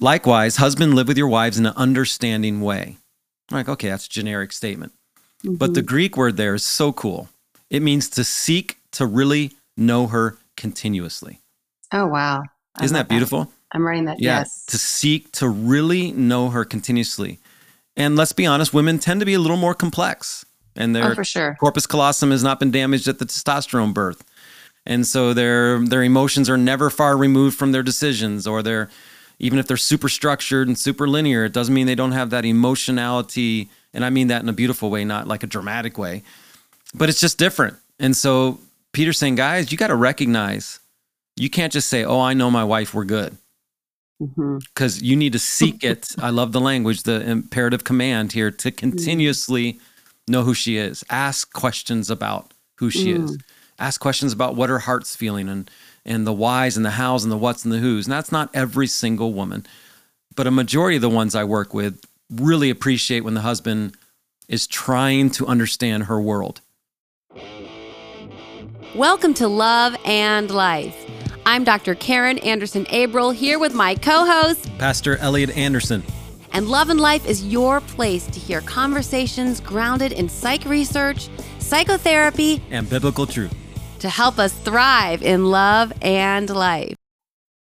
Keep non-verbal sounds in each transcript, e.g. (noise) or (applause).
Likewise, husband, live with your wives in an understanding way. I'm like, okay, that's a generic statement. Mm-hmm. But the Greek word there is so cool. It means to seek to really know her continuously. Oh, wow. I Isn't that beautiful? That. I'm writing that. Yeah, yes. To seek to really know her continuously. And let's be honest, women tend to be a little more complex. And their oh, for sure. corpus callosum has not been damaged at the testosterone birth. And so their their emotions are never far removed from their decisions or their even if they're super structured and super linear, it doesn't mean they don't have that emotionality. And I mean that in a beautiful way, not like a dramatic way, but it's just different. And so Peter's saying, guys, you got to recognize you can't just say, oh, I know my wife, we're good. Because mm-hmm. you need to seek it. I love the language, the imperative command here to continuously know who she is. Ask questions about who she mm. is. Ask questions about what her heart's feeling and and the whys and the hows and the whats and the who's. And that's not every single woman, but a majority of the ones I work with really appreciate when the husband is trying to understand her world. Welcome to Love and Life. I'm Dr. Karin Anderson Abrell here with my co host, Pastor Elliott Anderson. And Love and Life is your place to hear conversations grounded in psych research, psychotherapy, and biblical truth to help us thrive in love and life.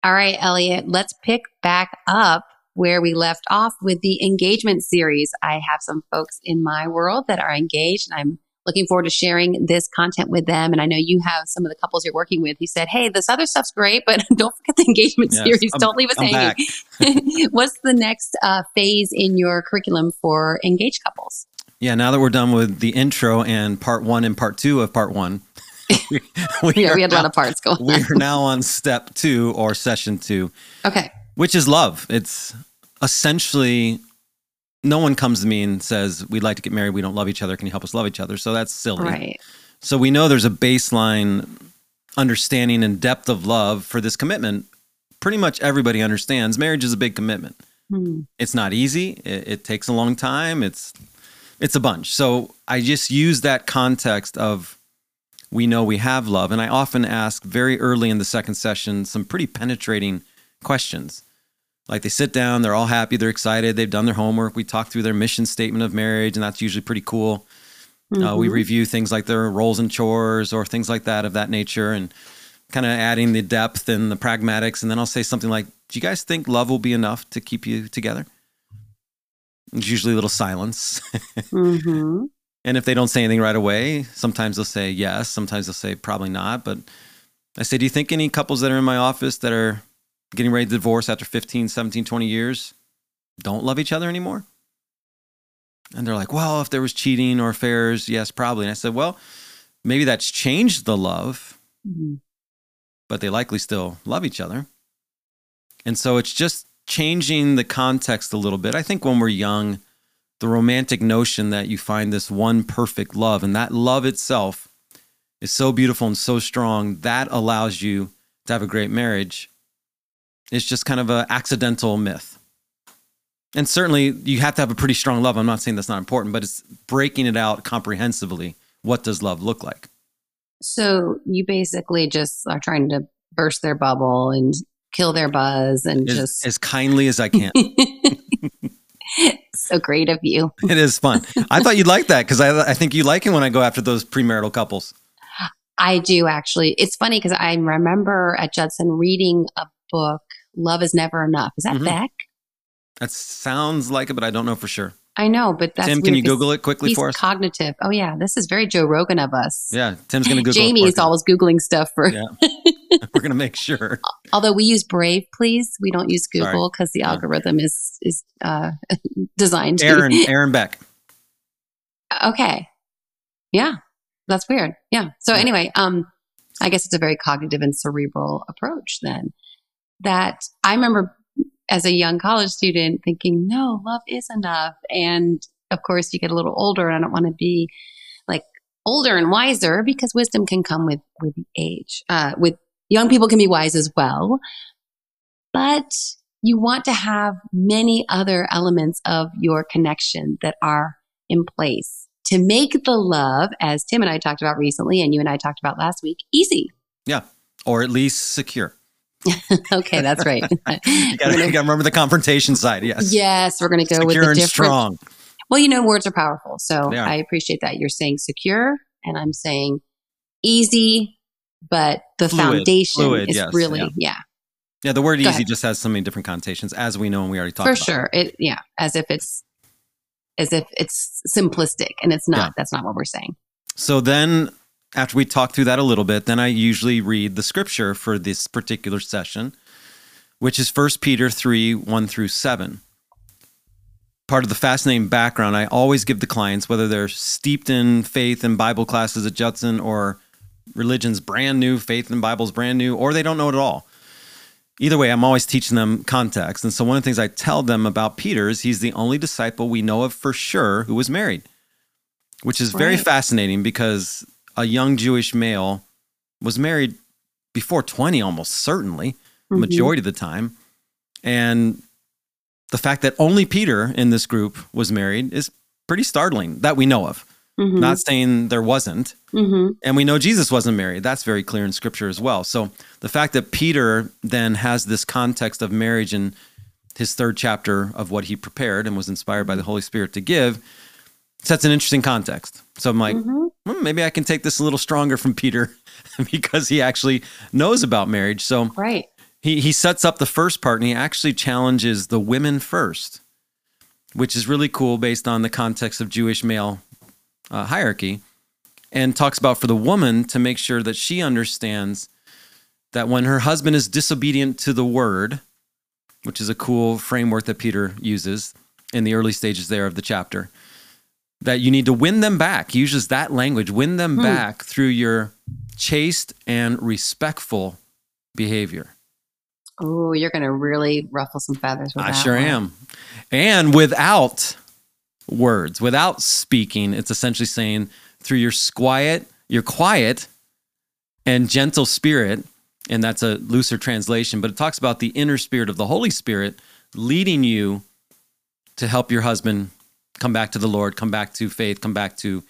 All right, Elliott, let's pick back up where we left off with the engagement series. I have some folks in my world that are engaged and I'm looking forward to sharing this content with them. And I know you have some of the couples you're working with. You said, Hey, this other stuff's great, but (laughs) don't forget the engagement yes, series. I'm, don't leave us I'm hanging. (laughs) What's the next uh, phase in your curriculum for engaged couples? Yeah, now that we're done with the intro and part one and part two of part one, we, (laughs) we yeah, we had now, a lot of parts going. We are now on step two or session two. Okay. Which is love. It's essentially no one comes to me and says, We'd like to get married, we don't love each other. Can you help us love each other? So that's silly. Right. So we know there's a baseline understanding and depth of love for this commitment. Pretty much everybody understands marriage is a big commitment. Hmm. It's not easy. It, it takes a long time. It's it's a bunch. So I just use that context of we know we have love. And I often ask very early in the second session some pretty penetrating questions. Like they sit down, they're all happy, they're excited, they've done their homework. We talk through their mission statement of marriage, and that's usually pretty cool. Mm-hmm. Uh, we mm-hmm. review things like their roles and chores or things like that of that nature, and kind of adding the depth and the pragmatics. And then I'll say something like, Do you guys think love will be enough to keep you together? There's usually a little silence. (laughs) mm-hmm. And if they don't say anything right away, sometimes they'll say yes, sometimes they'll say probably not. But I say, do you think any couples that are in my office that are getting ready to divorce after 15, 17, 20 years don't love each other anymore? And they're like, well, if there was cheating or affairs, yes, probably. And I said, well, maybe that's changed the love, mm-hmm. but they likely still love each other. And so it's just changing the context a little bit. I think when we're young, the romantic notion that you find this one perfect love and that love itself is so beautiful and so strong that allows you to have a great marriage. It's just kind of an accidental myth. And certainly you have to have a pretty strong love. I'm not saying that's not important but it's breaking it out comprehensively. What does love look like? So you basically just are trying to burst their bubble and kill their buzz and as, just as kindly as i can (laughs) so great of you. (laughs) It is fun. I thought you'd like that because I, I think you like it when I go after those premarital couples. I do actually. It's funny because I remember at Judson reading a book, Love is Never Enough. Is that mm-hmm. Beck? That sounds like it, but I don't know for sure. I know, but that's Tim. Can you Google it quickly for us? Cognitive. Oh yeah, this is very Joe Rogan of us. Yeah, Tim's going (laughs) to Google. Jamie is always googling stuff for. Yeah. (laughs) We're going to make sure. Although we use Brave, please. We don't use Google because the algorithm is is uh, (laughs) designed. To. Aaron Aaron Beck. Okay. Yeah, that's weird. Yeah. So yeah. anyway, um, I guess it's a very cognitive and cerebral approach. Then that I remember as a young college student thinking, no, love is enough. And of course, you get a little older, and I don't want to be like older and wiser because wisdom can come with with age. Uh, with young people can be wise as well, but you want to have many other elements of your connection that are in place to make the love, as Tim and I talked about recently, and you and I talked about last week, easy. Yeah, or at least secure. (laughs) okay, that's right. (laughs) you got to remember the confrontation side. Yes. Yes, we're going to go Secure with the and different. strong. Well, you know, words are powerful, so. I appreciate that. You're saying secure, and I'm saying easy, but the Fluid. foundation Fluid, is yes, really, yeah. yeah, Yeah, the word Go easy ahead. just has so many different connotations, as we know and we already talked about it. for sure. It, yeah, as if it's, as if it's simplistic, and it's not. Yeah. That's not what we're saying. So then, after we talk through that a little bit, then I usually read the scripture for this particular session, which is 1 Peter 3 1 through 7. Part of the fascinating background I always give the clients, whether they're steeped in faith and Bible classes at Judson or religion's brand new, faith and Bible's brand new, or they don't know it at all. Either way, I'm always teaching them context. And so, one of the things I tell them about Peter is he's the only disciple we know of for sure who was married which is very fascinating because a young Jewish male was married before 20, almost certainly, Mhm. majority of the time. And the fact that only Peter in this group was married is pretty startling that we know of. Mhm. Not saying there wasn't. Mhm. And we know Jesus wasn't married. That's very clear in scripture as well. So the fact that Peter then has this context of marriage in his third chapter of what he prepared and was inspired by the Holy Spirit to give sets an interesting context. So I'm like, Mhm. Well, maybe I can take this a little stronger from Peter (laughs) because he actually knows about marriage. So right. he, he sets up the first part and he actually challenges the women first, which is really cool based on the context of Jewish male uh, hierarchy, and talks about for the woman to make sure that she understands that when her husband is disobedient to the word, which is a cool framework that Peter uses in the early stages there of the chapter, that you need to win them back. He uses that language, win them Hmm. back through your chaste and respectful behavior. Oh, you're going to really ruffle some feathers with I that sure one. am. And without words, without speaking, it's essentially saying through your quiet, your quiet and gentle spirit, and that's a looser translation, but it talks about the inner spirit of the Holy Spirit leading you to help your husband come back to the Lord, come back to faith, come back to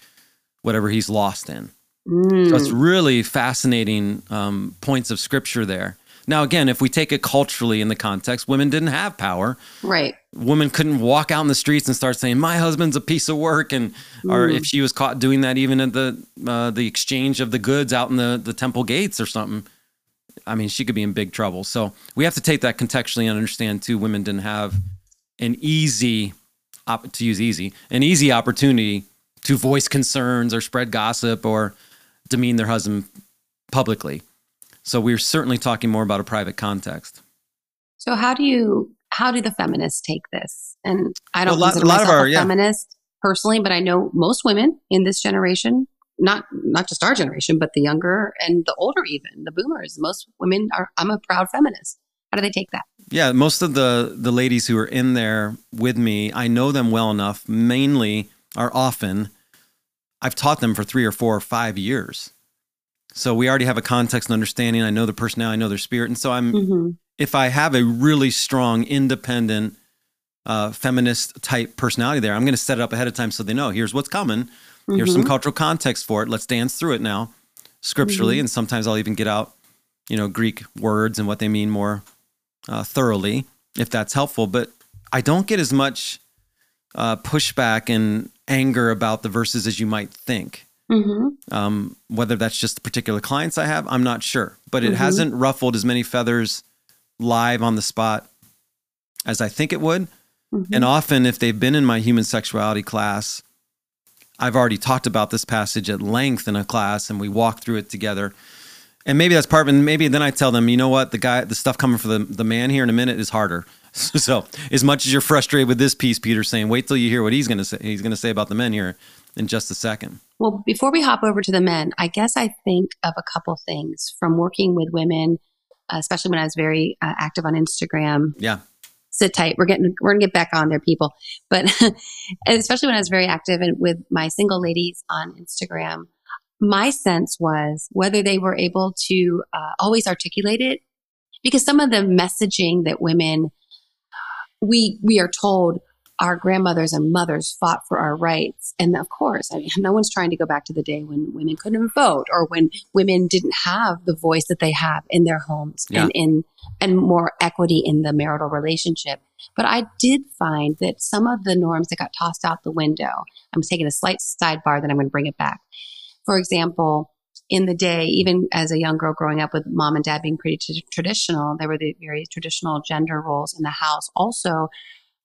whatever he's lost in. Mm. So it's really fascinating um, points of scripture there. Now, again, if we take it culturally in the context, women didn't have power. right. Women couldn't walk out in the streets and start saying, "My husband's a piece of work," and or Mm. if she was caught doing that, even at the uh, the exchange of the goods out in the the temple gates or something, I mean, she could be in big trouble. So we have to take that contextually and understand too. Women didn't have an easy, op- to use easy, an easy opportunity to voice concerns or spread gossip or demean their husband publicly. So we're certainly talking more about a private context. So how do you how do the feminists take this? And I don't Well, a lot- a lot of our- a yeah. personally, but I know most women in this generation, not not just our generation, but the younger and the older even, the boomers, most women are I'm a proud feminist. How do they take that? Yeah, most of the the ladies who are in there with me, I know them well enough. Mainly, are often, I've taught them for three or four or five years, so we already have a context and understanding. I know the personality, I know their spirit, and so I'm. Mm-hmm. If I have a really strong, independent, uh, feminist type personality there, I'm going to set it up ahead of time so they know here's what's coming. Here's some cultural context for it. Let's dance through it now, scripturally, Mhm. and sometimes I'll even get out, you know, Greek words and what they mean more uh, thoroughly, if that's helpful. But I don't get as much uh, pushback and anger about the verses as you might think. Mm-hmm. Um, whether that's just the particular clients I have, I'm not sure. But it Mhm. hasn't ruffled as many feathers live on the spot as I think it would. Mm-hmm. And often, if they've been in my human sexuality class, I've already talked about this passage at length in a class and we walk through it together. And maybe that's part of it. And maybe then I tell them, you know what, the guy, the stuff coming for the, the man here in a minute is harder. (laughs) So, as much as you're frustrated with this piece, Peter's saying, wait till you hear what he's going to say. He's going to say about the men here in just a second. Well, before we hop over to the men, I guess I think of a couple things from working with women, especially when I was very uh, active on Instagram. Yeah. Sit tight. We're getting we're gonna get back on there, people. But (laughs) especially when I was very active and with my single ladies on Instagram, my sense was whether they were able to uh, always articulate it, because some of the messaging that women we we are told our grandmothers and mothers fought for our rights. And of course, I mean, (laughs) no one's trying to go back to the day when women couldn't vote or when women didn't have the voice that they have in their homes yeah. and in, and more equity in the marital relationship. But I did find that some of the norms that got tossed out the window, I'm taking a slight sidebar, then I'm going to bring it back. For example, in the day, even as a young girl growing up with mom and dad being pretty t- traditional, there were the very traditional gender roles in the house. Also,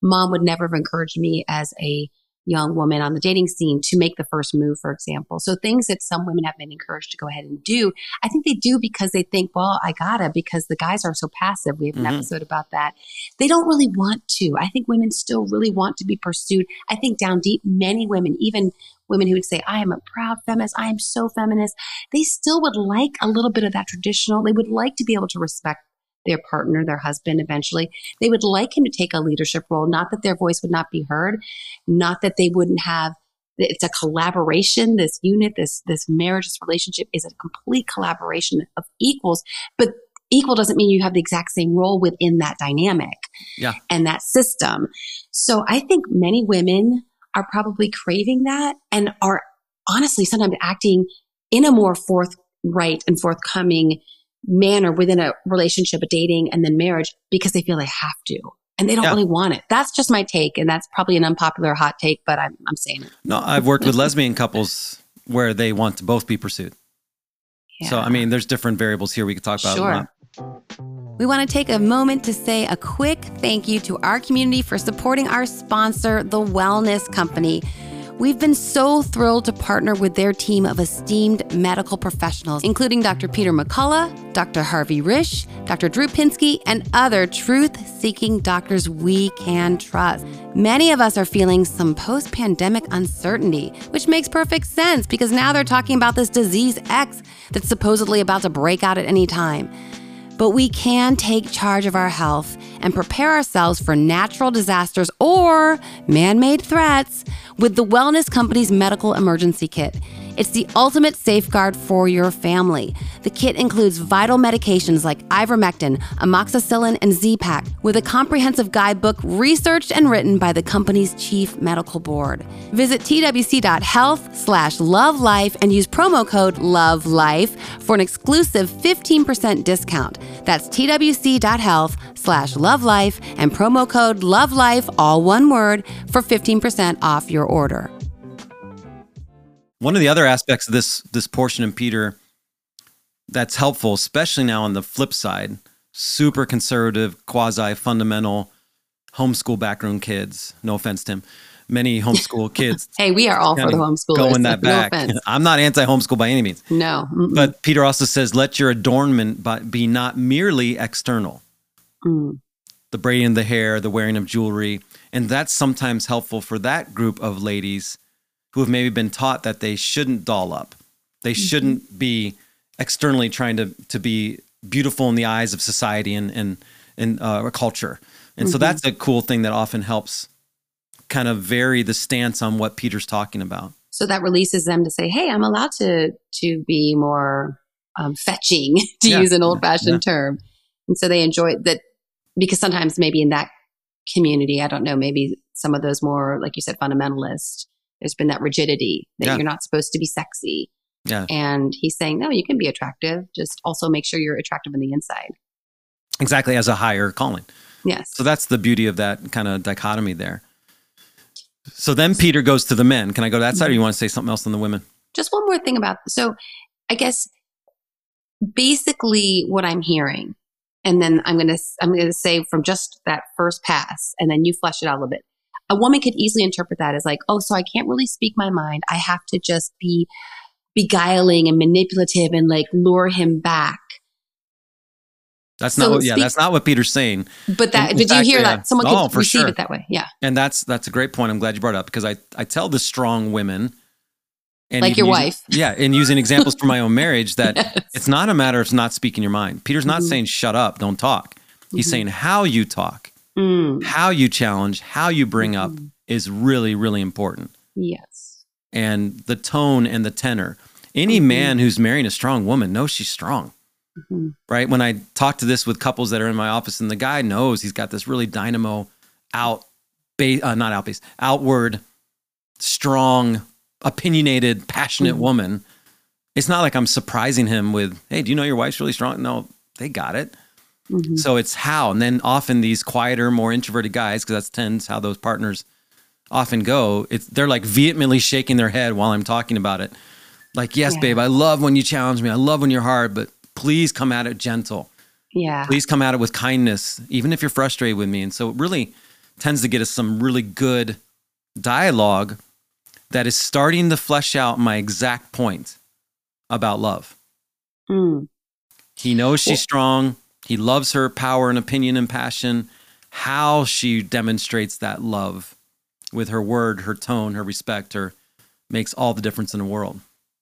mom would never have encouraged me as a young woman on the dating scene to make the first move, for example. So things that some women have been encouraged to go ahead and do, I think they do because they think, well, I gotta, because the guys are so passive. We have an mm-hmm. episode about that. They don't really want to. I think women still really want to be pursued. I think down deep, many women, even women who would say, I am a proud feminist. I am so feminist. They still would like a little bit of that traditional. They would like to be able to respect their partner, their husband eventually. They would like him to take a leadership role, not that their voice would not be heard, not that they wouldn't have it's a collaboration this unit this this marriage this relationship is a complete collaboration of equals but equal doesn't mean you have the exact same role within that dynamic yeah. and that system so i think many women are probably craving that and are honestly sometimes acting in a more forthright and forthcoming manner within a relationship, a dating, and then marriage because they feel they have to. And they don't yeah. really want it. That's just my take. And that's probably an unpopular hot take, but I'm, I'm saying it. No, I've worked with lesbian couples where they want to both be pursued. Yeah. So, I mean, there's different variables here we could talk about. Sure. We want to take a moment to say a quick thank you to our community for supporting our sponsor, The Wellness Company. We've been so thrilled to partner with their team of esteemed medical professionals, including Dr. Peter McCullough, Dr. Harvey Risch, Dr. Drew Pinsky, and other truth seeking doctors we can trust. Many of us are feeling some post pandemic uncertainty, which makes perfect sense because now they're talking about this disease X that's supposedly about to break out at any time. But we can take charge of our health and prepare ourselves for natural disasters or man made threats with the Wellness Company's Medical Emergency Kit. It's the ultimate safeguard for your family. The kit includes vital medications like ivermectin, amoxicillin, and Z-Pak with a comprehensive guidebook researched and written by the company's chief medical board. Visit twc.health slash lovelife and use promo code LOVELIFE for an exclusive 15% discount. That's twc.health slash lovelife and promo code LOVELIFE, all one word, for 15% off your order. One of the other aspects of this this portion in Peter that's helpful, especially now on the flip side, super conservative, quasi fundamental homeschool background kids. No offense, Tim. Many homeschool (laughs) kids. hey, we are all for the homeschoolers. Going that back. No (laughs) I'm not anti homeschool by any means. No. Mm-mm. But Peter also says, let your adornment be not merely external. Mm. The braiding of the hair, the wearing of jewelry. And that's sometimes helpful for that group of ladies who have maybe been taught that they shouldn't doll up. They mm-hmm. shouldn't be externally trying to to be beautiful in the eyes of society and and and uh, culture. And mm-hmm. so that's a cool thing that often helps kind of vary the stance on what Peter's talking about. So that releases them to say, "Hey, I'm allowed to to be more um, fetching, (laughs) to yeah. use an old fashioned yeah. term." And so they enjoy that because sometimes maybe in that community, I don't know, maybe some of those more, like you said, fundamentalist there's been that rigidity that yeah. you're not supposed to be sexy. Yeah. And he's saying, no, you can be attractive. Just also make sure you're attractive on the inside. Exactly, as a higher calling. Yes. So that's the beauty of that kind of dichotomy there. So then Peter goes to the men. Can I go to that side or you want to say something else on the women? Just one more thing about so I guess basically what I'm hearing, and then I'm gonna I'm gonna say from just that first pass, and then you flesh it out a little bit a woman could easily interpret that as like, oh, so I can't really speak my mind. I have to just be beguiling and manipulative and like lure him back. That's so not what, yeah, that's not what Peter's saying. But that, in, did fact, you hear yeah. that? Someone oh, could receive sure. it that way. Yeah. And that's, that's a great point. I'm glad you brought it up because I, I tell the strong women, and like your wife. (laughs) Yeah. And using examples from my own marriage that (laughs) yes. it's not a matter of not speaking your mind. Peter's not mm-hmm. saying shut up, don't talk. He's mm-hmm. saying how you talk Mm. How you challenge, how you bring mm. up mm-hmm. is really, really important. Yes. And the tone and the tenor. Any mm-hmm. man who's marrying a strong woman knows she's strong. Mm-hmm. Right? When I talk to this with couples that are in my office and the guy knows he's got this really dynamo out ba- uh, not outbase, outward, strong, opinionated, passionate mm-hmm. woman, it's not like I'm surprising him with, "Hey, do you know your wife's really strong?" No, they got it. Mm-hmm. So it's how, and then often these quieter, more introverted guys, because that's tends how those partners often go. It's they're like vehemently shaking their head while I'm talking about it, like, "Yes, yeah. babe, I love when you challenge me. I love when you're hard, but please come at it gentle. Yeah, please come at it with kindness, even if you're frustrated with me." And so it really tends to get us some really good dialogue that is starting to flesh out my exact point about love. Mm. He knows she's strong. He loves her power and opinion and passion. How she demonstrates that love with her word, her tone, her respect, her makes all the difference in the world.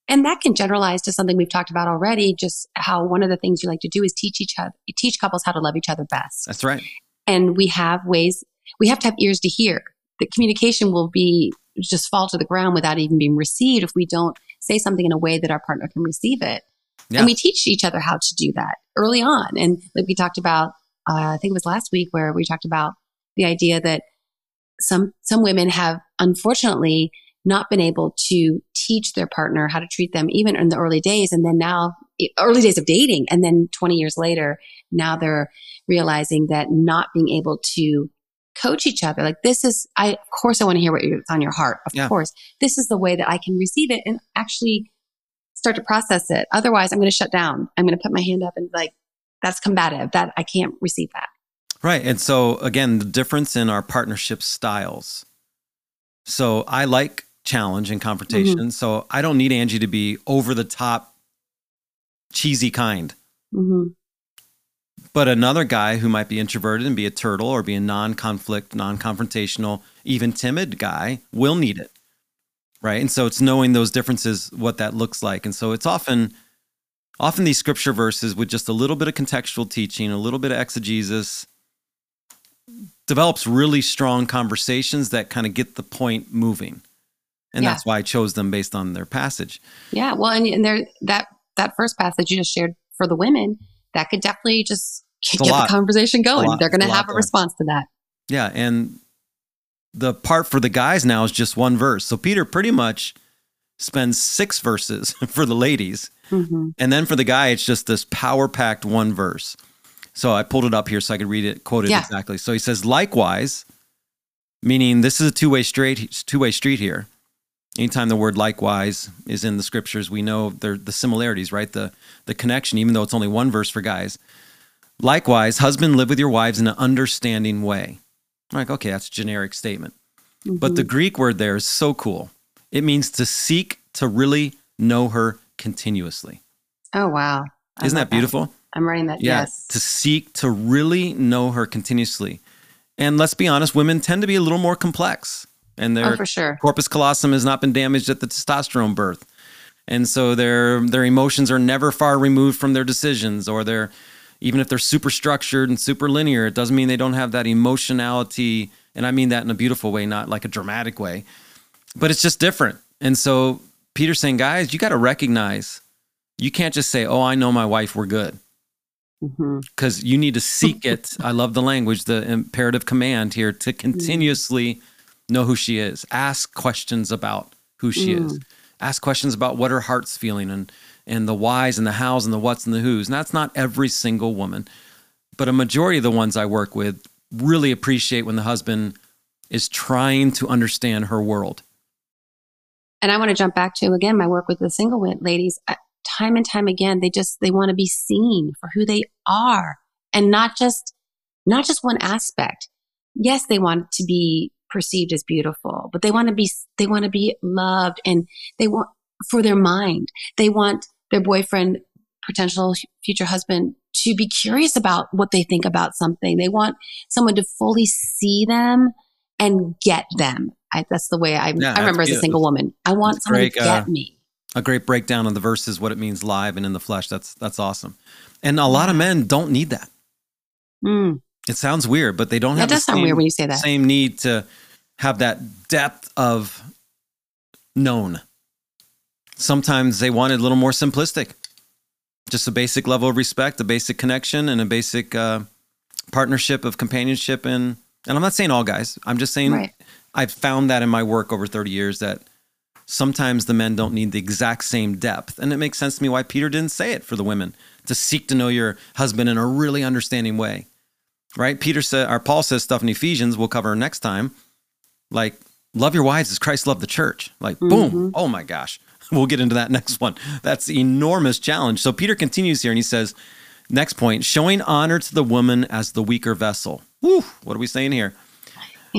And that can generalize to something we've talked about already, just how one of the things you like to do is teach each other, teach couples how to love each other best. That's right. And we have ways, we have to have ears to hear. The communication will be just fall to the ground without even being received if we don't say something in a way that our partner can receive it. Yeah. And we teach each other how to do that early on. And like we talked about, uh, I think it was last week where we talked about the idea that some, some women have unfortunately not been able to teach their partner how to treat them even in the early days. And then now early days of dating. And then 20 years later, now they're realizing that not being able to coach each other. Like this is, I, of course, I want to hear what is on your heart. Of yeah. course, this is the way that I can receive it and actually start to process it. Otherwise, I'm going to shut down. I'm going to put my hand up and like, that's combative. That I can't receive that. Right. And so again, the difference in our partnership styles. So I like challenge and confrontation. Mm-hmm. So I don't need Angie to be over the top, cheesy kind. Mm-hmm. But another guy who might be introverted and be a turtle or be a non conflict, non confrontational, even timid guy will need it. Right. And so it's knowing those differences, what that looks like. And so it's often, often these scripture verses with just a little bit of contextual teaching, a little bit of exegesis, develops really strong conversations that kind of get the point moving. And yeah. that's why I chose them based on their passage. Yeah. Well, and, and there, that, that first passage you just shared for the women, that could definitely just get the conversation going. They're going to have a response to that. Yeah, and the part for the guys now is just one verse. So Peter pretty much spends six verses (laughs) for the ladies. Mm-hmm. And then for the guy, it's just this power packed one verse. So I pulled it up here so I could read it, quote it yeah. exactly. So he says, likewise, meaning this is a two way street, two way street here. Anytime the word likewise is in the scriptures, we know the similarities, right? The the connection, even though it's only one verse for guys. Likewise, husband, live with your wives in an understanding way. I'm like, okay, that's a generic statement. Mm-hmm. But the Greek word there is so cool. It means to seek to really know her continuously. Oh, wow. I Isn't that beautiful? That. I'm writing that. Yeah, yes. To seek to really know her continuously. And let's be honest, women tend to be a little more complex. And their oh, for sure. corpus callosum has not been damaged at the testosterone birth. And so their their emotions are never far removed from their decisions or their even if they're super structured and super linear, it doesn't mean they don't have that emotionality. And I mean that in a beautiful way, not like a dramatic way, but it's just different. And so Peter's saying, guys, you got to recognize you can't just say, oh, I know my wife, we're good. Because mm-hmm. you need to seek it. I love the language, the imperative command here to continuously know who she is. Ask questions about who she mm. is. Ask questions about what her heart's feeling and and the whys and the hows and the whats and the who's. And that's not every single woman, but a majority of the ones I work with really appreciate when the husband is trying to understand her world. And I want to jump back to again my work with the single ladies. Time and time again, they just they want to be seen for who they are, and not just not just one aspect. Yes, they want to be perceived as beautiful, but they want to be they want to be loved, and they want for their mind. They want their boyfriend, potential future husband to be curious about what they think about something. They want someone to fully see them and get them. I, that's the way I, yeah, I remember as a single woman. I want someone to get uh, me. A great breakdown of the verses, what it means live and in the flesh. That's that's awesome. And a lot of men don't need that. Mm. It sounds weird, but they don't have. That does same, sound weird when you say that. Same need to have that depth of known sometimes they wanted a little more simplistic just a basic level of respect a basic connection and a basic uh, partnership of companionship and And I'm not saying all guys. I'm just saying right. I've found that in my work over 30 years that sometimes the men don't need the exact same depth. And it makes sense to me why Peter didn't say it for the women to seek to know your husband in a really understanding way. Right? Peter said, or Paul says stuff in Ephesians we'll cover next time, like love your wives as Christ loved the church. Like, mm-hmm. boom. Oh my gosh. (laughs) We'll get into that next one. That's the enormous challenge. So Peter continues here and he says, next point, showing honor to the woman as the weaker vessel. Whew, what are we saying here?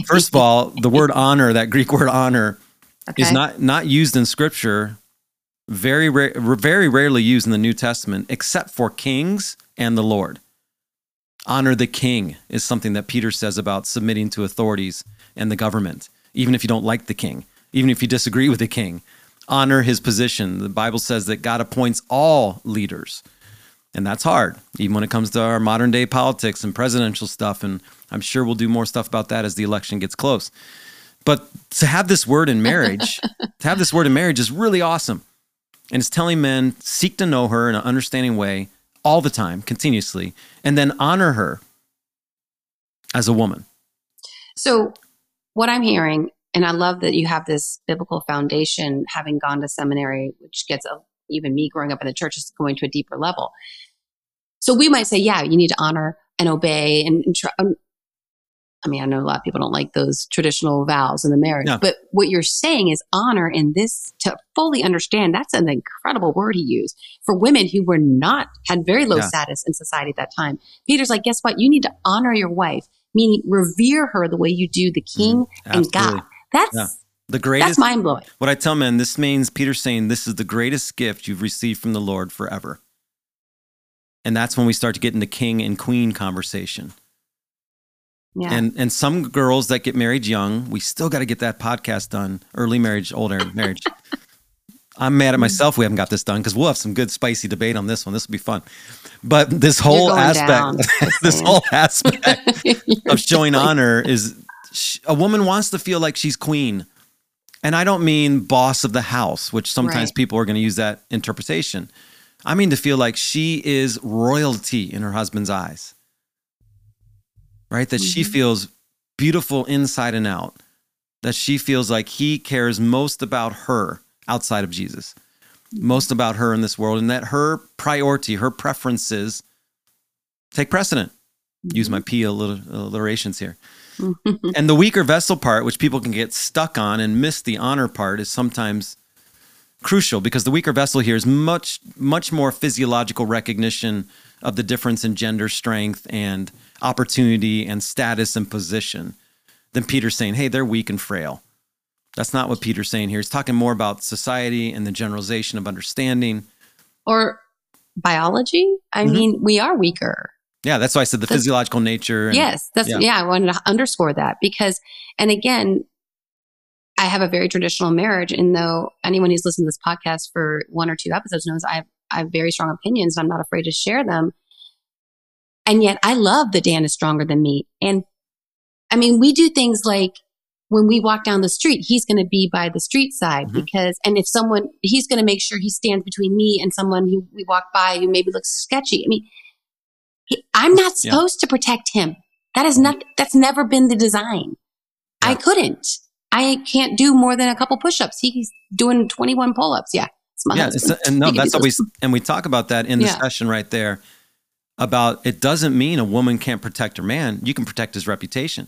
First of all, the word honor, that Greek word honor, okay. is not not used in Scripture. Very rare, very rarely used in the New Testament, except for kings and the Lord. Honor the king is something that Peter says about submitting to authorities and the government, even if you don't like the king, even if you disagree with the king. Honor his position. The Bible says that God appoints all leaders. And that's hard, even when it comes to our modern day politics and presidential stuff. And I'm sure we'll do more stuff about that as the election gets close. But to have this word in marriage, (laughs) to have this word in marriage is really awesome. And it's telling men seek to know her in an understanding way all the time, continuously, and then honor her as a woman. So, what I'm hearing, and I love that you have this biblical foundation, having gone to seminary, which gets a, even me growing up in the church is going to a deeper level. So we might say, yeah, you need to honor and obey and, and try, um, I mean, I know a lot of people don't like those traditional vows in the marriage, no. but what you're saying is honor in this to fully understand. That's an incredible word he used for women who were not, had very low status in society at that time. Peter's like, guess what? You need to honor your wife, meaning revere her the way you do the king mm, and God. That's, yeah. The greatest, that's mind blowing. What I tell men, this means Peter's saying this is the greatest gift you've received from the Lord forever. And that's when we start to get into king and queen conversation yeah. And and some girls that get married young, we still got to get that podcast done. Early marriage, older marriage. (laughs) I'm mad at myself we haven't got this done because we'll have some good spicy debate on this one. This will be fun. But this whole aspect, (laughs) this whole (laughs) aspect of showing honor is a woman wants to feel like she's queen. And I don't mean boss of the house, which sometimes right. people are going to use that interpretation. I mean to feel like she is royalty in her husband's eyes right? That mm-hmm. she feels beautiful inside and out, that she feels like he cares most about her outside of Jesus, most about her in this world, and that her priority, her preferences take precedent. Mm-hmm. Use my P alliterations here. (laughs) and the weaker vessel part, which people can get stuck on and miss the honor part, is sometimes crucial because the weaker vessel here is much, much more physiological recognition of the difference in gender strength and opportunity and status and position than Peter saying, hey, they're weak and frail. That's not what Peter's saying here. He's talking more about society and the generalization of understanding. Or biology. I mm-hmm. mean, we are weaker. Yeah, that's why I said the physiological nature. And, yes, that's yeah. yeah. I wanted to underscore that because, and again, I have a very traditional marriage, and though anyone who's listened to this podcast for one or two episodes knows I have I have very strong opinions. I'm not afraid to share them. And yet I love that Dan is stronger than me. And I mean, we do things like when we walk down the street, he's going to be by the street side mm-hmm. because, and if someone, he's going to make sure he stands between me and someone who we walk by who maybe looks sketchy. I mean, he, I'm not supposed yeah. to protect him. That is not, that's never been the design. Yeah. I couldn't. I can't do more than a couple push-ups. He's doing 21 pull-ups. Yeah. Yeah, it's a, and no, that's always, and we talk about that in the yeah. session right there about it doesn't mean a woman can't protect her man. You can protect his reputation.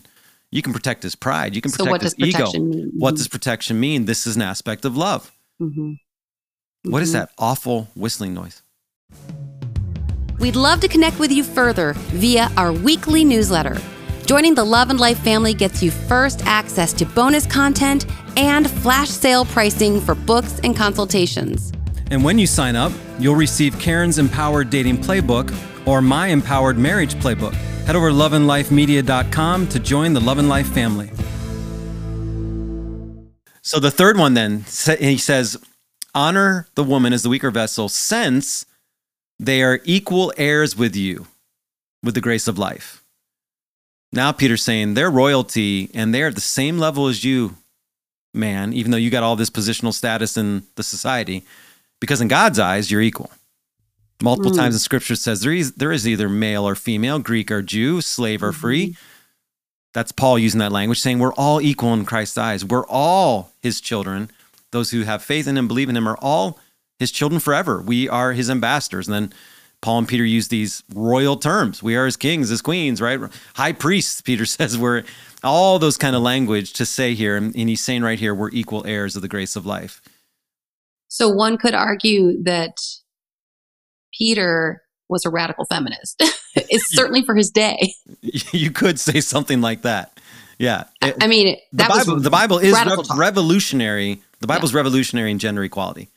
You can protect his pride. You can protect so his ego. Mean? What mm-hmm. does protection mean? This is an aspect of love. Mm-hmm. Mm-hmm. What is mm-hmm. that awful whistling noise? We'd love to connect with you further via our weekly newsletter. Joining the Love and Life family gets you first access to bonus content and flash sale pricing for books and consultations. And when you sign up, you'll receive Karin's Empowered Dating Playbook or My Empowered Marriage Playbook. Head over to loveandlifemedia.com to join the Love and Life family. So the third one then, he says, honor the woman as the weaker vessel since they are equal heirs with you with the grace of life. Now Peter's saying they're royalty and they're at the same level as you, man, even though you got all this positional status in the society, because in God's eyes, you're equal. Multiple mm. times in scripture says there is, there is either male or female, Greek or Jew, slave or free. Mm-hmm. That's Paul using that language, saying we're all equal in Christ's eyes. We're all his children. Those who have faith in him, believe in him, are all his children forever. We are his ambassadors. And then Paul and Peter use these royal terms. We are his kings, his queens, right? High priests, Peter (laughs) says, we're all those kind of language to say here. And he's saying right here, we're equal heirs of the grace of life. So one could argue that Peter was a radical feminist. (laughs) it's (laughs) certainly for his day. You could say something like that. Yeah. It, I mean, the Bible, the Bible is rev- revolutionary. The Bible's yeah. revolutionary in gender equality.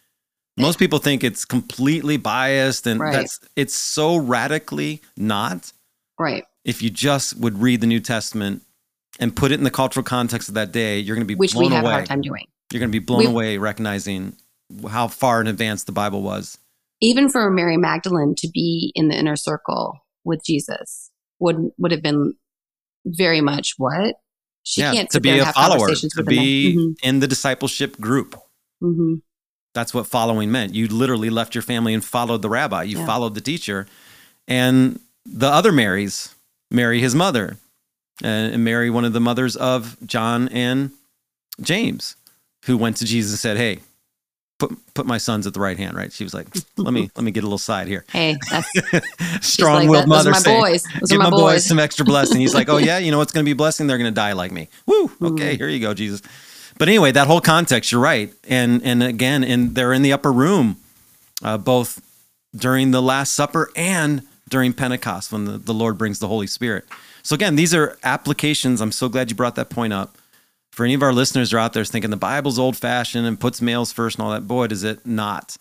Most people think it's completely biased and right. that's it's so radically not. Right. If you just would read the New Testament and put it in the cultural context of that day, you're going to be Which blown we have away. a hard time doing. You're going to be blown We've, away recognizing how far in advance the Bible was. Even for Mary Magdalene to be in the inner circle with Jesus would would have been very much what she yeah, can't to be a follower, to be mm-hmm. in the discipleship group. Mm-hmm. That's what following meant. You literally left your family and followed the rabbi. You yeah. followed the teacher, and the other Marys, Mary, his mother, and Mary, one of the mothers of John and James, who went to Jesus and said, "Hey, put put my sons at the right hand, right? She was like, (laughs) let me let me get a little side here. Hey, (laughs) strong willed like, mother Those my boys. Those give my, boys. boys. some extra blessing. He's like, oh (laughs) yeah, you know what's going to be blessing? They're going to die like me. Woo. Okay, mm. here you go, Jesus. But anyway, that whole context, you're right, and and again, and they're in the upper room, uh, both during the Last Supper and during Pentecost when the, the Lord brings the Holy Spirit. So again, these are applications. I'm so glad you brought that point up for any of our listeners who are out there thinking the Bible's old fashioned and puts males first and all that, boy, does it not.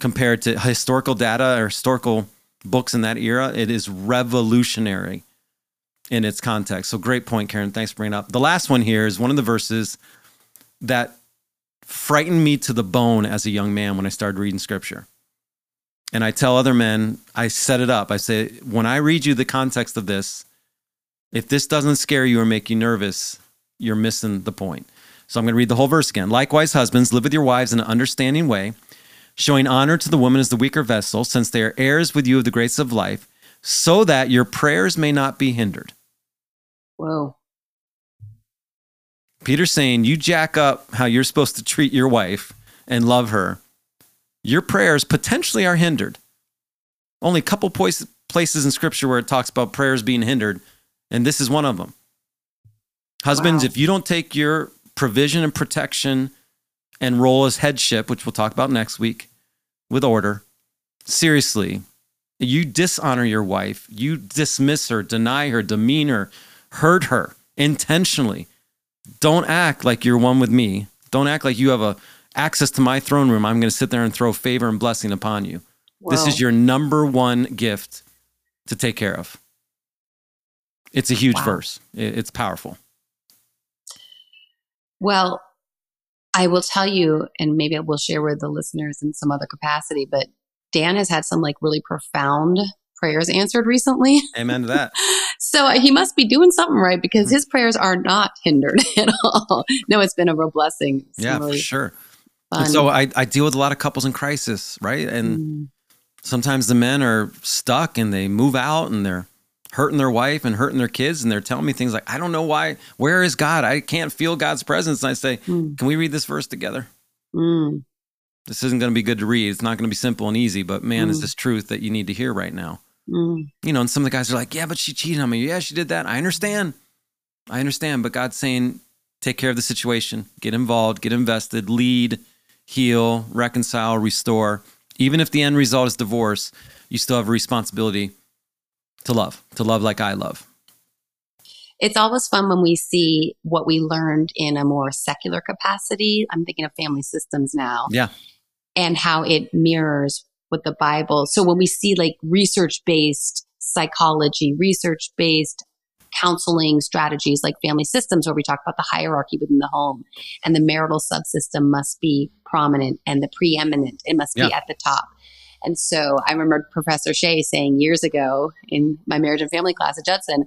Compared to historical data or historical books in that era, it is revolutionary in its context. So great point, Karin. Thanks for bringing up. The last one here is one of the verses that frightened me to the bone as a young man when I started reading scripture. And I tell other men, I set it up. I say, when I read you the context of this, if this doesn't scare you or make you nervous, you're missing the point. So I'm going to read the whole verse again. Likewise, husbands, live with your wives in an understanding way, showing honor to the woman as the weaker vessel, since they are heirs with you of the grace of life, so that your prayers may not be hindered. Whoa. Peter's saying, you jack up how you're supposed to treat your wife and love her. Your prayers potentially are hindered. Only a couple places in scripture where it talks about prayers being hindered, and this is one of them. Husbands, wow. if you don't take your provision and protection and role as headship, which we'll talk about next week with order, seriously, you dishonor your wife, you dismiss her, deny her, demean her, hurt her intentionally. Don't act like you're one with me. Don't act like you have a access to my throne room. I'm going to sit there and throw favor and blessing upon you. Wow. This is your number one gift to take care of. It's a huge wow. verse. It's powerful. Well, I will tell you, and maybe I will share with the listeners in some other capacity, but Dan has had some like really profound prayers answered recently. (laughs) Amen to that. so he must be doing something right because his prayers are not (laughs) hindered at all. No, it's been a real blessing. It's yeah, really for sure. so I, I deal with a lot of couples in crisis, right? And mm. sometimes the men are stuck and they move out and they're hurting their wife and hurting their kids and they're telling me things like i don't know why where is god i can't feel god's presence and i say mm. can we read this verse together mm. This isn't going to be good to read it's not going to be simple and easy but man mm. is this truth that you need to hear right now mm. you know and some of the guys are like yeah but she cheated on me yeah she did that i understand i understand but god's saying take care of the situation get involved get invested lead heal reconcile restore even if the end result is divorce you still have a responsibility to love, to love like I love. It's always fun when we see what we learned in a more secular capacity. I'm thinking of family systems now. Yeah. And how it mirrors what the Bible. So when we see like research based psychology, research based counseling strategies like family systems where we talk about the hierarchy within the home and the marital subsystem must be prominent and the preeminent. It must yeah. be at the top. And so I remember Professor Shea saying years ago in my marriage and family class at Judson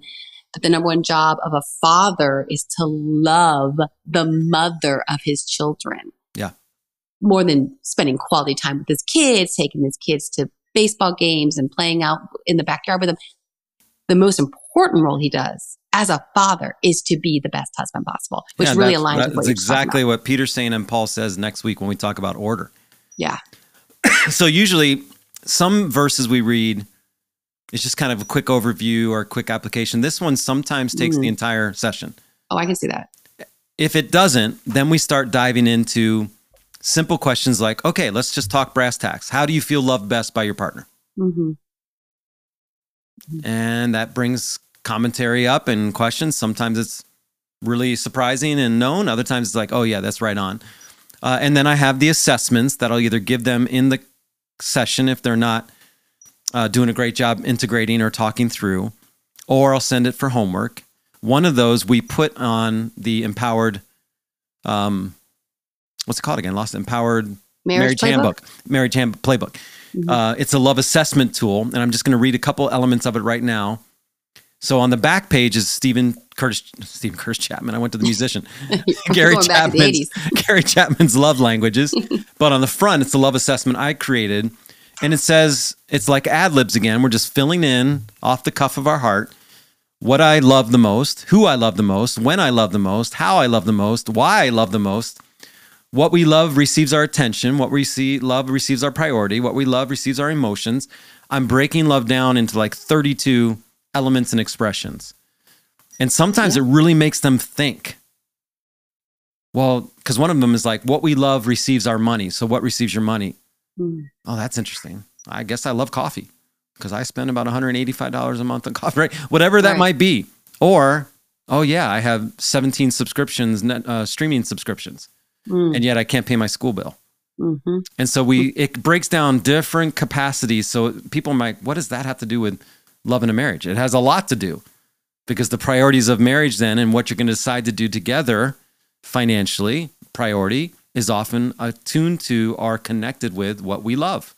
that the number one job of a father is to love the mother of his children. More than spending quality time with his kids, taking his kids to baseball games and playing out in the backyard with them. The most important role he does as a father is to be the best husband possible, which yeah, really aligns with what exactly what Peter's saying and Paul says next week when we talk about order. Yeah. (coughs) so usually some verses we read it's just kind of a quick overview or a quick application. This one sometimes takes mm. the entire session. Oh, I can see that. If it doesn't, then we start diving into simple questions like, okay, let's just talk brass tacks. How do you feel loved best by your partner? Mm-hmm. And that brings commentary up and questions. Sometimes it's really surprising and known. Other times it's like, oh, yeah, that's right on. Uh, and then I have the assessments that I'll either give them in the session if they're not uh, doing a great job integrating or talking through, or I'll send it for homework. One of those we put on the empowered, um, what's it called again? Lost empowered marriage, marriage handbook, marriage hand playbook. Mm-hmm. Uh, it's a love assessment tool, and I'm just going to read a couple elements of it right now. So on the back page is Steven Curtis, Steven Curtis Chapman. I went to the musician, (laughs) (laughs) Gary Chapman's, (laughs) Gary Chapman's love languages. but on the front, it's the love assessment I created, and it says it's like ad libs again. We're just filling in off the cuff of our heart what I love the most, who I love the most, when I love the most, how I love the most, why I love the most. What we love receives our attention. What we see love receives our priority. What we love receives our emotions. I'm breaking love down into like 32 elements and expressions. And sometimes yeah. it really makes them think. Well, because one of them is like, what we love receives our money. So what receives your money? Mm. Oh, that's interesting. I guess I love coffee because I spend about $185 a month on coffee, (laughs) right? Whatever that right. might be. Or, oh, yeah, I have 17 subscriptions, net, uh, streaming subscriptions, mm. and yet I can't pay my school bill. Mm-hmm. And so we, it breaks down different capacities. So people might, what does that have to do with love in a marriage? It has a lot to do because the priorities of marriage then and what you're going to decide to do together financially, priority is often attuned to or connected with what we love.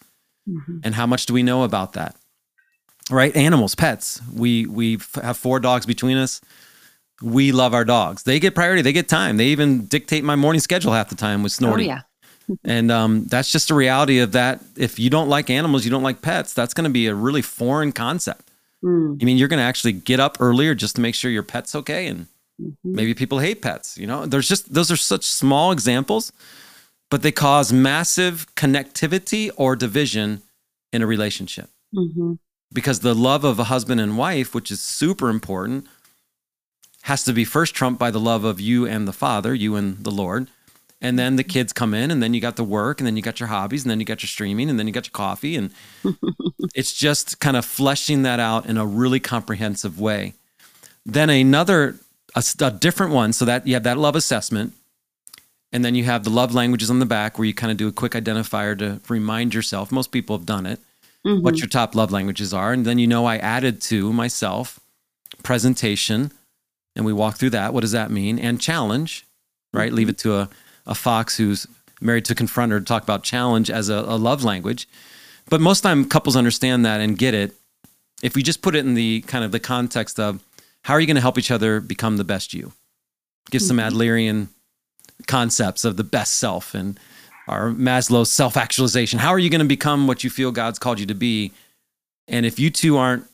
Mm-hmm. And how much do we know about that? Right? Animals, pets. We we have four dogs between us. We love our dogs. They get priority. They get time. They even dictate my morning schedule half the time with Snorty. Oh, yeah. (laughs) and um, that's just a reality of that. If you don't like animals, you don't like pets. That's going to be a really foreign concept. Mm. I mean, you're going to actually get up earlier just to make sure your pet's okay, and mm-hmm. maybe people hate pets. You know, there's just those are such small examples, but they cause massive connectivity or division in a relationship. Mm-hmm. Because the love of a husband and wife, which is super important, has to be first trumped by the love of you and the Father, you and the Lord. And then the kids come in, and then you got the work, and then you got your hobbies, and then you got your streaming, and then you got your coffee. And (laughs) it's just kind of fleshing that out in a really comprehensive way. Then another, a, a different one, so that you have that love assessment. And then you have the love languages on the back where you kind of do a quick identifier to remind yourself. Most people have done it, mm-hmm. what your top love languages are. And then you know I added to myself presentation, and we walk through that. What does that mean? And challenge, right? Mm-hmm. Leave it to a, a fox who's married to confront her to talk about challenge as a, a love language. But most time couples understand that and get it. If we just put it in the kind of the context of how are you going to help each other become the best you? Give mm-hmm. some Adlerian concepts of the best self and our Maslow's self actualization. How are you going to become what you feel God's called you to be? And if you two aren't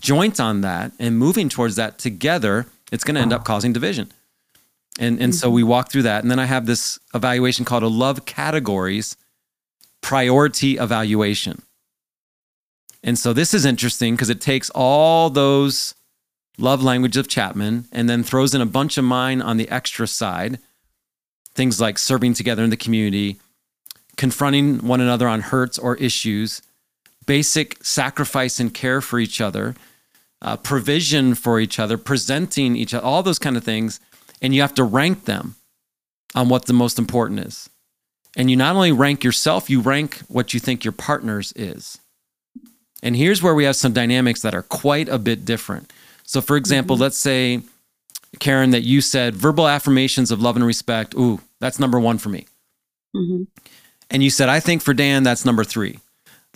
joint on that and moving towards that together, it's going to end up causing division. And, and so we walk through that. And then I have this evaluation called a love categories priority evaluation. And so this is interesting because it takes all those love language of Chapman and then throws in a bunch of mine on the extra side things like serving together in the community, confronting one another on hurts or issues, basic sacrifice and care for each other, uh, provision for each other, presenting each other, all those kind of things. And you have to rank them on what the most important is. And you not only rank yourself, you rank what you think your partner's is. And here's where we have some dynamics that are quite a bit different. So, for example, mm-hmm. let's say Karin, that you said verbal affirmations of love and respect. Ooh, that's number one for me. Mm-hmm. And you said, I think for Dan, that's number three.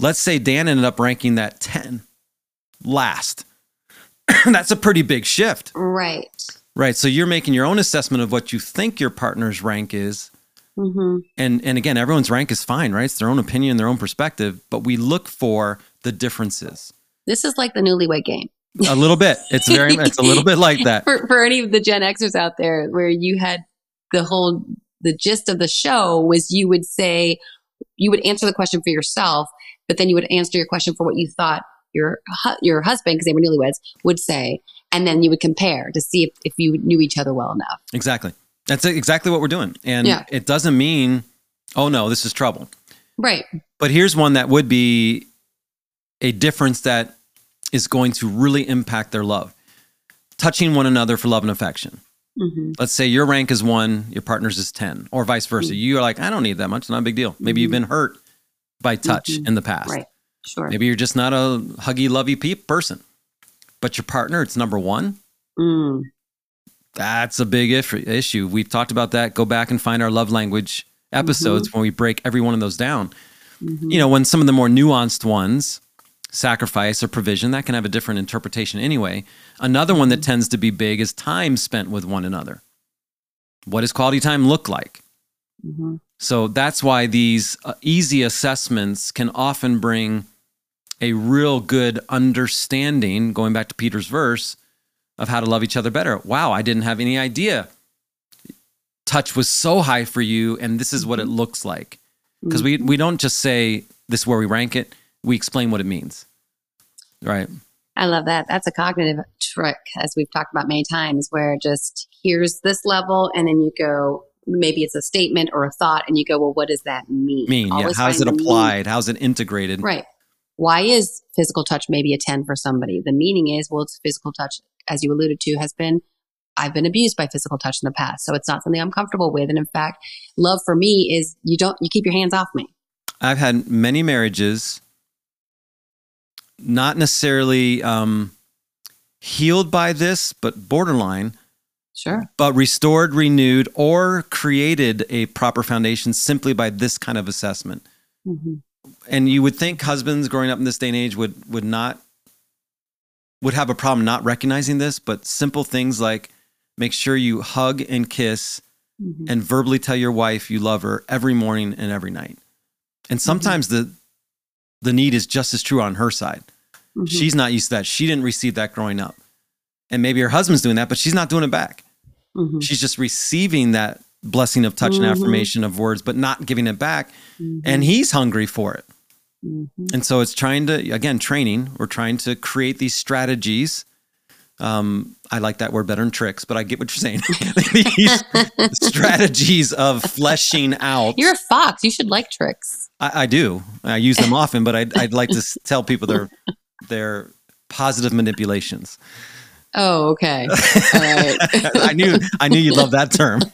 Let's say Dan ended up ranking that 10 last. (coughs) that's a pretty big shift. Right. Right. So you're making your own assessment of what you think your partner's rank is. Mm-hmm. And, and again, everyone's rank is fine, right? It's their own opinion, their own perspective, but we look for the differences. This is like the newlywed game. A little bit. It's very. It's a little bit like that. (laughs) for, for any of the Gen Xers out there, where you had the whole the gist of the show was you would say you would answer the question for yourself, but then you would answer your question for what you thought your your husband, because they were newlyweds, would say, and then you would compare to see if, if you knew each other well enough. Exactly. That's exactly what we're doing, and yeah. it doesn't mean, oh no, this is trouble. Right. But here's one that would be a difference that is going to really impact their love. Touching one another for love and affection. Mm-hmm. Let's say your rank is one, your partner's is 10, or vice versa. Mm-hmm. You're like, I don't need that much, not a big deal. Maybe mm-hmm. you've been hurt by touch mm-hmm. in the past. Right. Sure. Maybe you're just not a huggy, lovey peep person, but your partner, it's number one. Mm. That's a big if- issue. We've talked about that. Go back and find our love language episodes mm-hmm. when we break every one of those down. Mm-hmm. You know, when some of the more nuanced ones, sacrifice or provision, that can have a different interpretation anyway. Another one that mm-hmm. tends to be big is time spent with one another. What does quality time look like? Mm-hmm. So that's why these uh, easy assessments can often bring a real good understanding, going back to Peter's verse, of how to love each other better. Wow, I didn't have any idea. Touch was so high for you, and this is what it mm-hmm. looks like. Because we, we don't just say this is where we rank it, we explain what it means. Right. I love that. That's a cognitive trick, as we've talked about many times, where just here's this level, and then you go, maybe it's a statement or a thought, and you go, well, what does that mean? Mean, Always yeah. How's it applied? How's it integrated? Right. Why is physical touch maybe a 10 for somebody? The meaning is, well, it's physical touch, as you alluded to, has been I've been abused by physical touch in the past. So it's not something I'm comfortable with. And in fact, love for me is you don't, you keep your hands off me. I've had many marriages not necessarily um, healed by this, but borderline. Sure. But restored, renewed, or created a proper foundation simply by this kind of assessment. Mm-hmm. And you would think husbands growing up in this day and age would would not would have a problem not recognizing this, but simple things like make sure you hug and kiss mm-hmm. and verbally tell your wife you love her every morning and every night. And mm-hmm. sometimes mm-hmm. the the need is just as true on her side. Mm-hmm. She's not used to that. She didn't receive that growing up. And maybe her husband's doing that, but she's not doing it back. Mm-hmm. She's just receiving that blessing of touch mm-hmm. and affirmation of words, but not giving it back. Mm-hmm. And he's hungry for it. Mm-hmm. And so it's trying to, again, training. We're trying to create these strategies. Um, I like that word better than tricks, but I get what you're saying. (laughs) these strategies of fleshing out. You're a fox. You should like tricks. I, I do. I use them often, but I'd, I'd like to tell people they're they're positive manipulations. Oh, okay. All right. (laughs) I knew I knew you'd love that term. (laughs)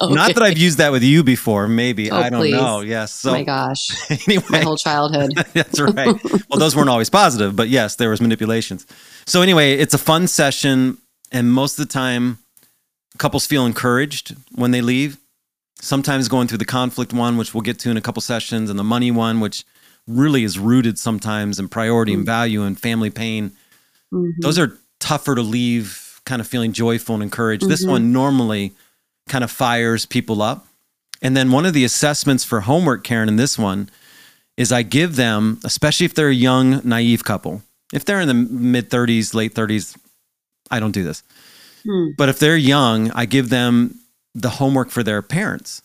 Okay. Not that I've used that with you before, maybe. Oh, I don't please. know. Yes. So, oh my gosh. (laughs) anyway. My whole childhood. that's right. Well, those weren't always positive, but yes, there was manipulations. So anyway, it's a fun session and most of the time couples feel encouraged when they leave sometimes going through the conflict one, which we'll get to in a couple sessions, and the money one, which really is rooted sometimes in priority mm-hmm. and value and family pain. Mm-hmm. Those are tougher to leave kind of feeling joyful and encouraged. Mm-hmm. This one normally kind of fires people up. And then one of the assessments for homework, Karin, in this one is I give them, especially if they're a young, naive couple, if they're in the mid 30s, late 30s, I don't do this. Hmm. But if they're young, I give them the homework for their parents,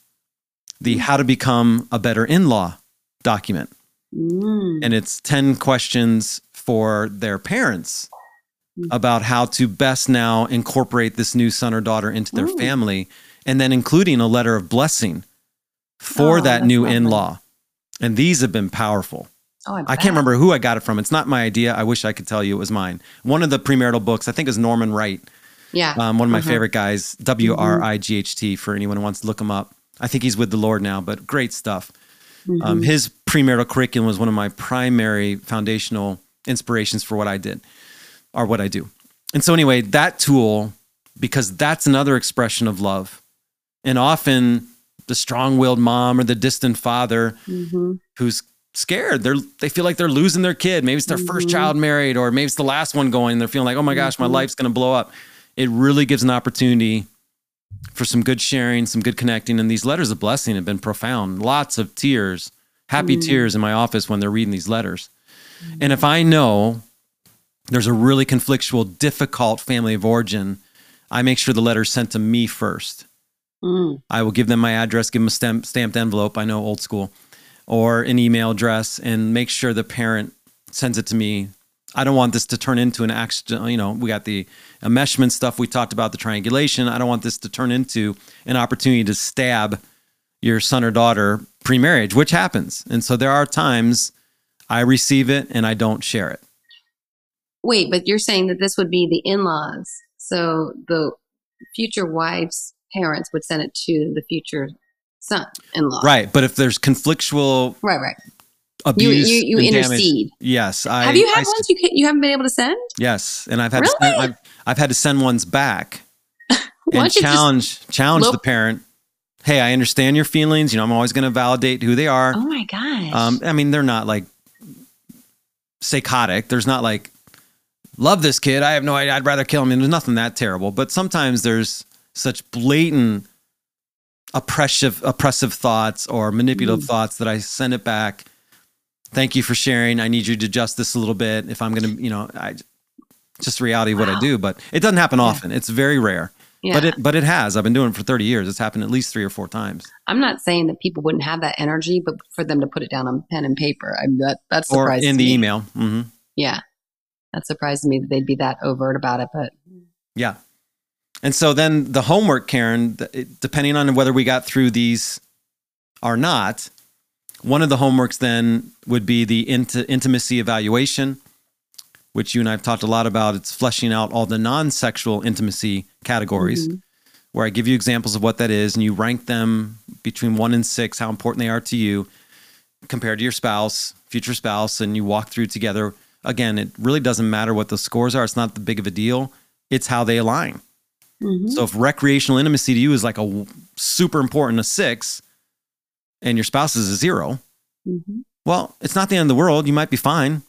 the how to become a better in law document. Mm. And it's 10 questions for their parents. About how to best now incorporate this new son or daughter into their mm. family, and then including a letter of blessing for oh, that new in law. And these have been powerful. Oh, I, I, can't remember who I got it from. It's not my idea. I wish I could tell you it was mine. One of the premarital books, I think, is Norman Wright. Yeah. Um, one of my uh-huh. favorite guys, W R I G H T, for anyone who wants to look him up. I think he's with the Lord now, but great stuff. Mm-hmm. Um, his premarital curriculum was one of my primary foundational inspirations for what I did or what I do. And so, anyway, that tool, because that's another expression of love. And often the strong willed mom or the distant father mm-hmm. who's scared. They're they feel like they're losing their kid. Maybe it's their mm-hmm. first child married, or maybe it's the last one going. And they're feeling like, oh my gosh, my mm-hmm. life's gonna blow up it really gives an opportunity for some good sharing, some good connecting. And these letters of blessing have been profound. Lots of tears, happy mm. tears in my office when they're reading these letters. Mm. And if I know there's a really conflictual, difficult family of origin, I make sure the letter is sent to me first. Mm. I will give them my address, give them a stamp, stamped envelope. I know old school, or an email address, and make sure the parent sends it to me. I don't want this to turn into an accident. You know, we got the enmeshment stuff we talked about, the triangulation. I don't want this to turn into an opportunity to stab your son or daughter pre-marriage, which happens. And so there are times I receive it and I don't share it. Wait, but you're saying that this would be the in-laws. So the future wife's parents would send it to the future son-in-law. Right, but if there's conflictual Right, right. Abuse you, you, you intercede. Damage, yes, I have you had I, ones you can, you haven't been able to send. Yes, and I've had really? to send, I've, I've had to send ones back (laughs) and challenge challenge the parent hey, I understand your feelings. You know, I'm always going to validate who they are. Oh my gosh. Um, I mean, they're not like psychotic. There's not like, love this kid. I have no idea. I'd rather kill him. And there's nothing that terrible. But sometimes there's such blatant oppressive, oppressive thoughts or manipulative mm. thoughts that I send it back. Thank you for sharing. I need you to adjust this a little bit. If I'm going to, you know, I just reality of wow. what I do, but it doesn't happen yeah. often. It's very rare. Yeah. But it but it has. I've been doing it for 30 years. It's happened at least three or four times. I'm not saying that people wouldn't have that energy, but for them to put it down on pen and paper, I that that surprises or in the me. email. Mm-hmm. Yeah, that surprised me that they'd be that overt about it. But yeah, and so then the homework, Karin, depending on whether we got through these or not, one of the homeworks then would be the int- intimacy evaluation which you and I have talked a lot about. It's fleshing out all the non sexual intimacy categories, mm-hmm. where I give you examples of what that is and you rank them between one and six, how important they are to you compared to your spouse, future spouse, and you walk through together. Again, it really doesn't matter what the scores are, it's not the big of a deal, it's how they align. Mm-hmm. So if recreational intimacy to you is like a super important a six and your spouse is a 0 mm-hmm. well, it's not the end of the world. You might be fine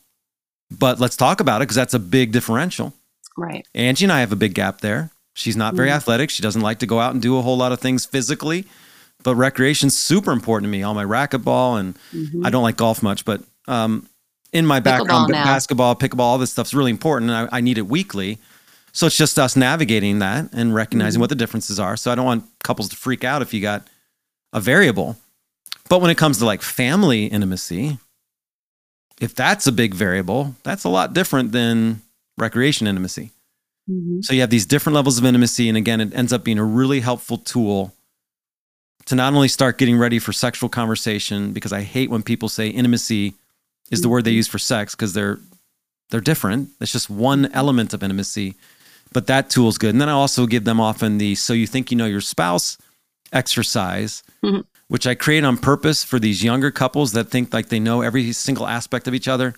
but let's talk about it because that's a big differential. Right. Angie and I have a big gap there. She's not very mm-hmm. athletic. She doesn't like to go out and do a whole lot of things physically, but recreation's super important to me. All my racquetball and mm-hmm. I don't like golf much, but um, in my background, basketball, pickleball, all this stuff's really important, and I, I, need it weekly. So it's just us navigating that and recognizing mm-hmm. what the differences are. So I don't want couples to freak out if you got a variable. But when it comes to like family intimacy, if that's a big variable, that's a lot different than recreation intimacy. Mm-hmm. So you have these different levels of intimacy. And again, it ends up being a really helpful tool to not only start getting ready for sexual conversation, because I hate when people say intimacy is the word they use for sex because they're they're different. It's just one element of intimacy. But that tool is good. And then I also give them often the so you think you know your spouse exercise. Mm-hmm which I create on purpose for these younger couples that think like they know every single aspect of each other.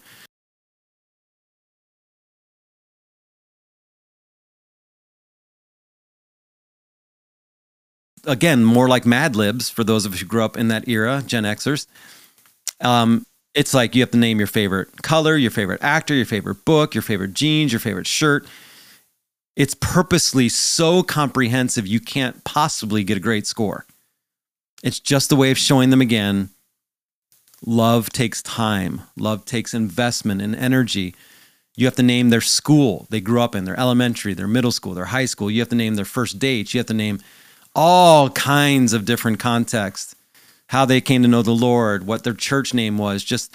Again, more like Mad Libs for those of us who grew up in that era, Gen Xers. Um, it's like you have to name your favorite color, your favorite actor, your favorite book, your favorite jeans, your favorite shirt. It's purposely so comprehensive you can't possibly get a great score. It's just a way of showing them again love takes time, love takes investment and energy. You have to name their school they grew up in, their elementary, their middle school, their high school. You have to name their first dates. You have to name all kinds of different contexts, how they came to know the Lord, what their church name was. Just,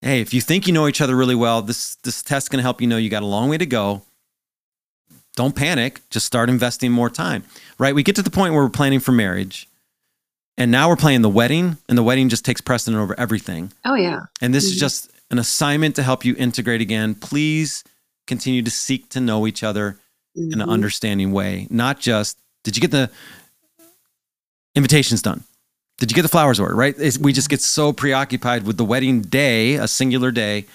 hey, if you think you know each other really well, this, this test can help you know you got a long way to go. Don't panic. Just start investing more time, right? We get to the point where we're planning for marriage and now we're playing the wedding, and the wedding just takes precedent over everything. Oh, yeah. And this mm-hmm. is just an assignment to help you integrate again. Please continue to seek to know each other mm-hmm. in an mm-hmm. understanding way, not just, did you get the invitations done? Did you get the flowers ordered, right? It's, we just get so preoccupied with the wedding day, a singular day.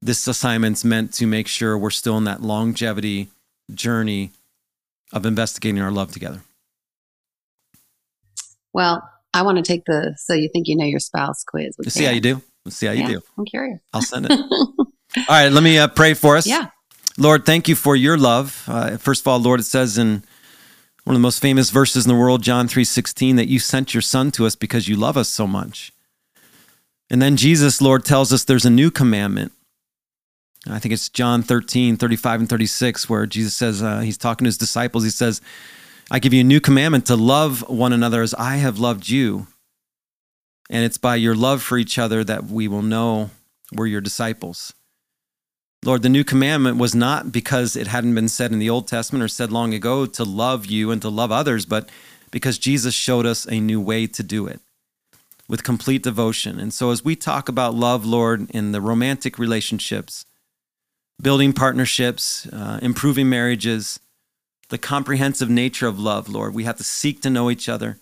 This assignment's meant to make sure we're still in that longevity journey of investigating our love together. Well, I want to take the so you think you know your spouse quiz. Let's see how you do. Let's see how you yeah, do. I'm curious. I'll send it. (laughs) all right, let me uh, pray for us. Yeah. Lord, thank you for your love. Uh, first of all, Lord, it says in one of the most famous verses in the world, John 3:16, that you sent your son to us because you love us so much. And then Jesus, Lord, tells us there's a new commandment. I think it's John 13, 35 and 36, where Jesus says, uh, he's talking to his disciples. He says, I give you a new commandment to love one another as I have loved you. And it's by your love for each other that we will know we're your disciples. Lord, the new commandment was not because it hadn't been said in the Old Testament or said long ago to love you and to love others, but because Jesus showed us a new way to do it with complete devotion. And so, as we talk about love, Lord, in the romantic relationships, building partnerships, uh, improving marriages, the comprehensive nature of love, Lord, we have to seek to know each other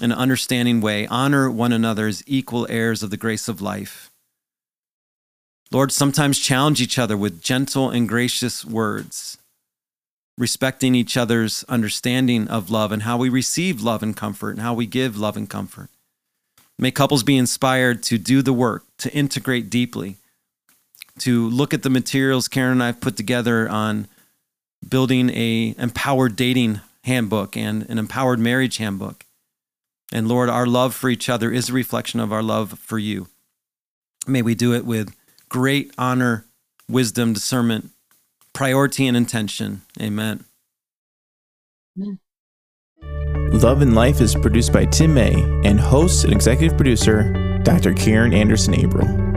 in an understanding way, honor one another as equal heirs of the grace of life. Lord, sometimes challenge each other with gentle and gracious words, respecting each other's understanding of love and how we receive love and comfort and how we give love and comfort. May couples be inspired to do the work, to integrate deeply, to look at the materials Karin and I have put together on building a empowered dating handbook and an empowered marriage handbook. And Lord, our love for each other is a reflection of our love for you. May we do it with great honor, wisdom, discernment, priority, and intention. Amen. Love and Life is produced by Tim May and hosts and executive producer Dr. Karin Anderson Abrell.